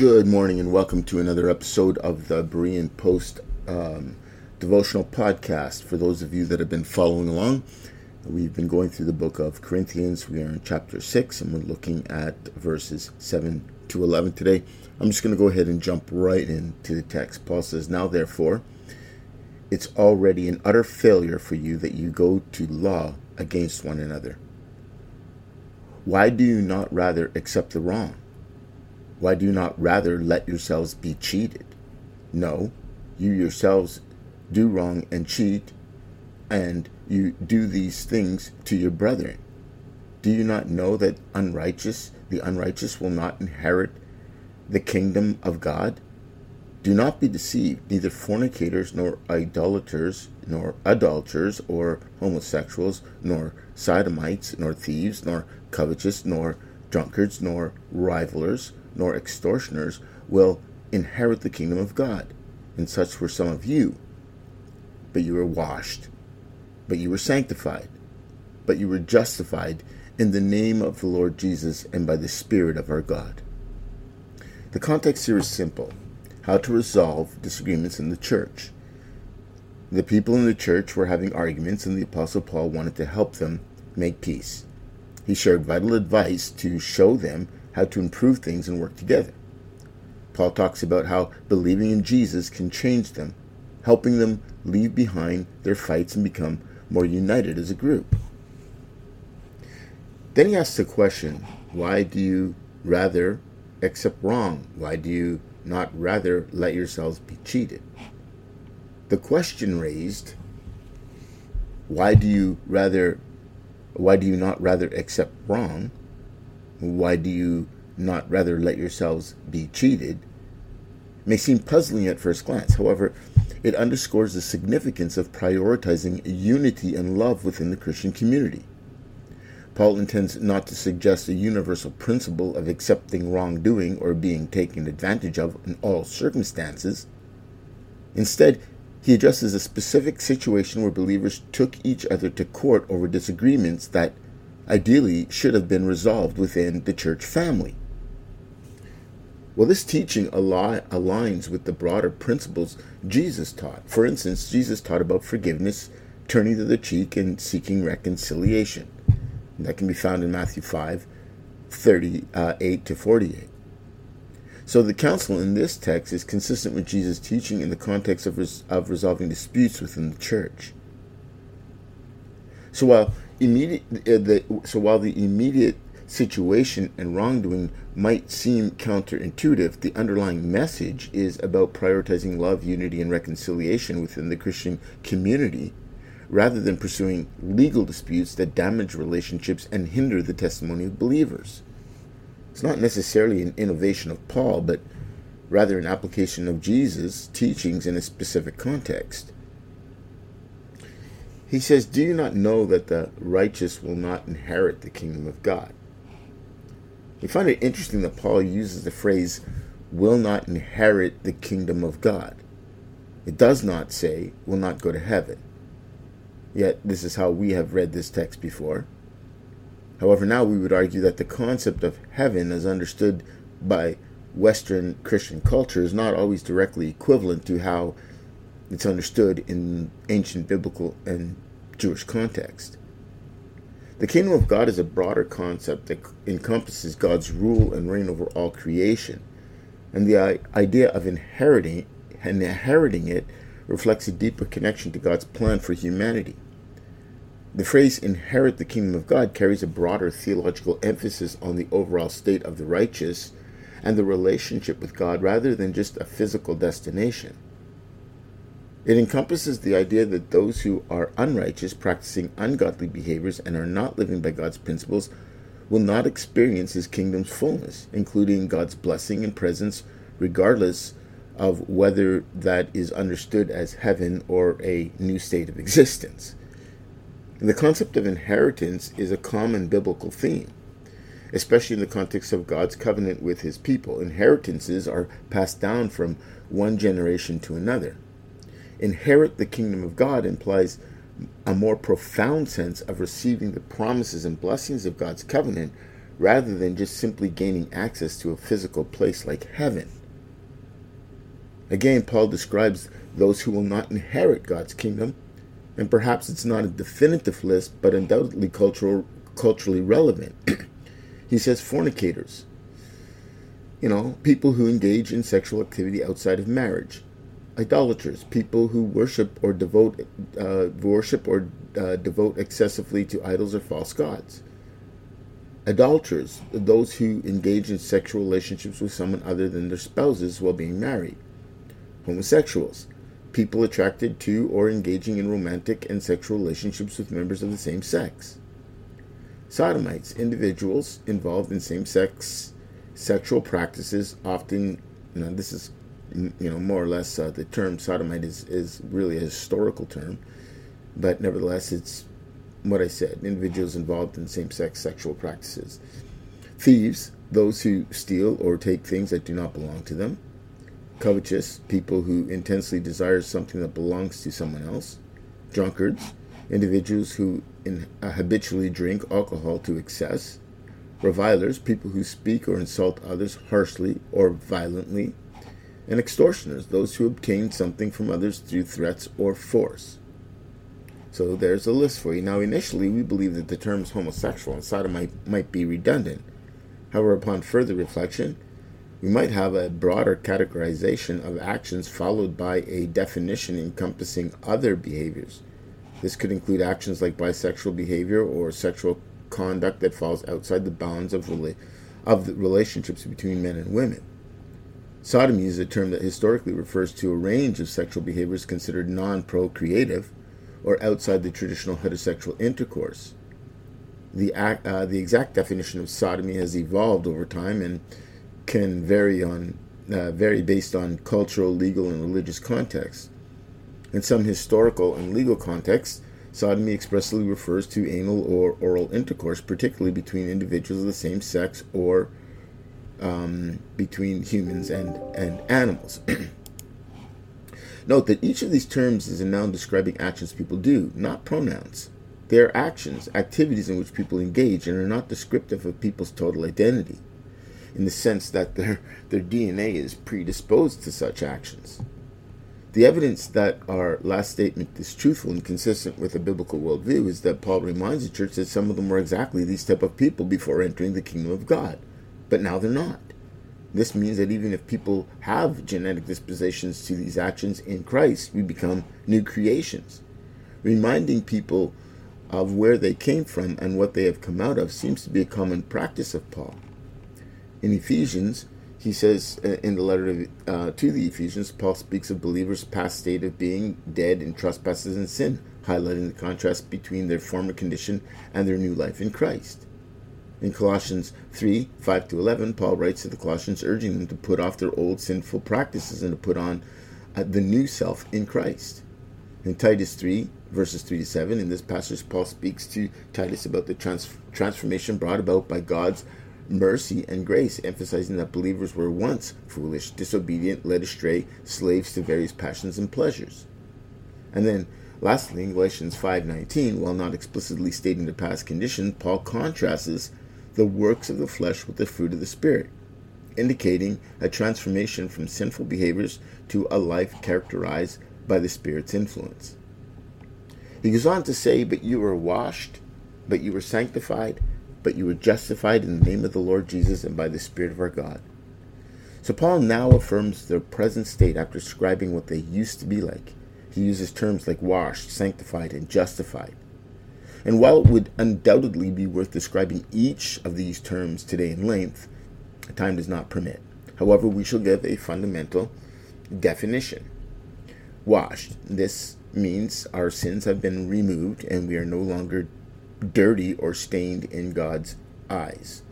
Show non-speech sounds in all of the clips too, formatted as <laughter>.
Good morning and welcome to another episode of the Berean Post um, devotional podcast. For those of you that have been following along, we've been going through the book of Corinthians. We are in chapter 6 and we're looking at verses 7 to 11 today. I'm just going to go ahead and jump right into the text. Paul says, Now therefore, it's already an utter failure for you that you go to law against one another. Why do you not rather accept the wrong? Why do you not rather let yourselves be cheated? No, you yourselves do wrong and cheat, and you do these things to your brethren. Do you not know that unrighteous, the unrighteous will not inherit the kingdom of God? Do not be deceived, neither fornicators, nor idolaters, nor adulterers, or homosexuals, nor sodomites, nor thieves, nor covetous, nor drunkards, nor revilers nor extortioners will inherit the kingdom of God. And such were some of you. But you were washed, but you were sanctified, but you were justified in the name of the Lord Jesus and by the Spirit of our God. The context here is simple how to resolve disagreements in the church. The people in the church were having arguments, and the Apostle Paul wanted to help them make peace. He shared vital advice to show them how to improve things and work together. Paul talks about how believing in Jesus can change them, helping them leave behind their fights and become more united as a group. Then he asks the question why do you rather accept wrong? Why do you not rather let yourselves be cheated? The question raised, why do you rather why do you not rather accept wrong why do you not rather let yourselves be cheated? may seem puzzling at first glance. However, it underscores the significance of prioritizing unity and love within the Christian community. Paul intends not to suggest a universal principle of accepting wrongdoing or being taken advantage of in all circumstances. Instead, he addresses a specific situation where believers took each other to court over disagreements that ideally should have been resolved within the church family. Well, this teaching aligns with the broader principles Jesus taught. For instance, Jesus taught about forgiveness, turning to the cheek, and seeking reconciliation. That can be found in Matthew 5 38 uh, to 48. So the counsel in this text is consistent with Jesus' teaching in the context of, res- of resolving disputes within the church. So while immediate uh, the so while the immediate situation and wrongdoing might seem counterintuitive, the underlying message is about prioritizing love, unity, and reconciliation within the Christian community rather than pursuing legal disputes that damage relationships and hinder the testimony of believers. It's not necessarily an innovation of Paul, but rather an application of Jesus' teachings in a specific context. He says, Do you not know that the righteous will not inherit the kingdom of God? We find it interesting that Paul uses the phrase, will not inherit the kingdom of God. It does not say, will not go to heaven. Yet, this is how we have read this text before. However, now we would argue that the concept of heaven, as understood by Western Christian culture, is not always directly equivalent to how it's understood in ancient biblical and Jewish context. The kingdom of God is a broader concept that encompasses God's rule and reign over all creation, and the idea of inheriting and inheriting it reflects a deeper connection to God's plan for humanity. The phrase inherit the kingdom of God carries a broader theological emphasis on the overall state of the righteous and the relationship with God rather than just a physical destination. It encompasses the idea that those who are unrighteous, practicing ungodly behaviors, and are not living by God's principles will not experience his kingdom's fullness, including God's blessing and presence, regardless of whether that is understood as heaven or a new state of <laughs> existence. the concept of inheritance is a common biblical theme, especially in the context of God's covenant with his people. Inheritances are passed down from one generation to another inherit the kingdom of God implies a more profound sense of receiving the promises and blessings of God's covenant rather than just simply gaining access to a physical place like heaven. Again, Paul describes those who will not inherit God's kingdom, and perhaps it's not a definitive list, but undoubtedly cultural, culturally relevant. <clears throat> he says fornicators, you know, people who engage in sexual activity outside of marriage, idolaters, people who worship or devote uh, worship or uh, devote excessively to idols or false gods. Adulterers, those who engage in sexual relationships with someone other than their spouses while being married. Homosexuals, people attracted to or engaging in romantic and sexual relationships with members of the same sex. Sodomites, individuals involved in same sex sexual practices, often, now this is you know, more or less uh, the term sodomite is, is really a historical term, but nevertheless, it's what I said individuals involved in same sex sexual practices. Thieves, those who steal or take things that do not belong to them. Covetous, people who intensely desire something that belongs to someone else. Drunkards, individuals who in, uh, habitually drink alcohol to excess. Revilers, people who speak or insult others harshly or violently and extortioners, those who obtain something from others through threats or force. So there's a list for you. Now, initially, we believe that the terms homosexual and sodomite might be redundant. However, upon further reflection, we might have a broader categorization of actions followed by a definition encompassing other behaviors. This could include actions like bisexual behavior or sexual conduct that falls outside the bounds of, rela- of the relationships between men and women. Sodomy is a term that historically refers to a range of sexual behaviors considered non procreative or outside the traditional heterosexual intercourse. The, uh, the exact definition of sodomy has evolved over time and can vary on uh, vary based on cultural, legal, and religious context. In some historical and legal contexts, sodomy expressly refers to anal or oral intercourse, particularly between individuals of the same sex or um, between humans and, and animals. <clears throat> Note that each of these terms is a noun describing actions people do, not pronouns. They are actions, activities in which people engage, and are not descriptive of people's total identity, in the sense that their, their DNA is predisposed to such actions. The evidence that our last statement is truthful and consistent with a biblical worldview is that Paul reminds the church that some of them were exactly these type of people before entering the kingdom of God but now they're not. This means that even if people have genetic dispositions to these actions in Christ, we become new creations. Reminding people of where they came from and what they have come out of seems to be a common practice of Paul. In Ephesians, he says uh, in the letter uh, to the Ephesians, Paul speaks of believers' past state of being dead in trespasses and sin, highlighting the contrast between their former condition and their new life in Christ. In Colossians 3 5 to 11, Paul writes to the Colossians, urging them to put off their old sinful practices and to put on uh, the new self in Christ. In Titus 3, verses 3 to 7, in this passage, Paul speaks to Titus about the trans- transformation brought about by God's mercy and grace, emphasizing that believers were once foolish, disobedient, led astray, slaves to various passions and pleasures. And then lastly, in Galatians 5:19, while not explicitly stating the past condition, Paul contrasts the works of the flesh with the fruit of the Spirit, indicating a transformation from sinful behaviors to a life characterized by the Spirit's influence. He goes on to say, But you were washed, but you were sanctified, but you were justified in the name of the Lord Jesus and by the Spirit of our God. So Paul now affirms their present state after describing what they used to be like. He uses terms like washed, sanctified, and justified. And while it would undoubtedly be worth describing each of these terms today in length, time does not permit. However, we shall give a fundamental definition. Washed. This means our sins have been removed and we are no longer dirty or stained in God's eyes.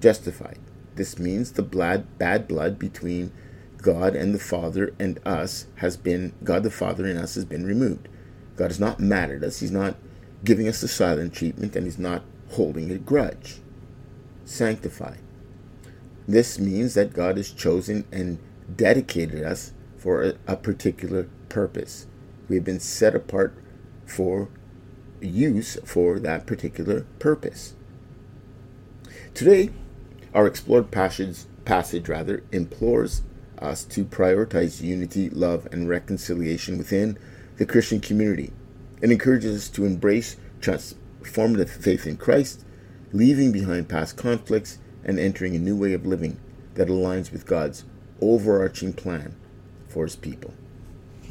Justified. This means the blood, bad blood between God and the Father and us has been, God the Father and us has been removed. God has not mad at us. He's not giving us the silent treatment, and he's not holding a grudge. Sanctified. This means that God has chosen and dedicated us for a, a particular purpose. We've been set apart for use for that particular purpose. Today, our explored passage, passage rather implores us to prioritize unity, love, and reconciliation within the Christian community. It encourages us to embrace transformative faith in Christ, leaving behind past conflicts and entering a new way of living that aligns with God's overarching plan for his people.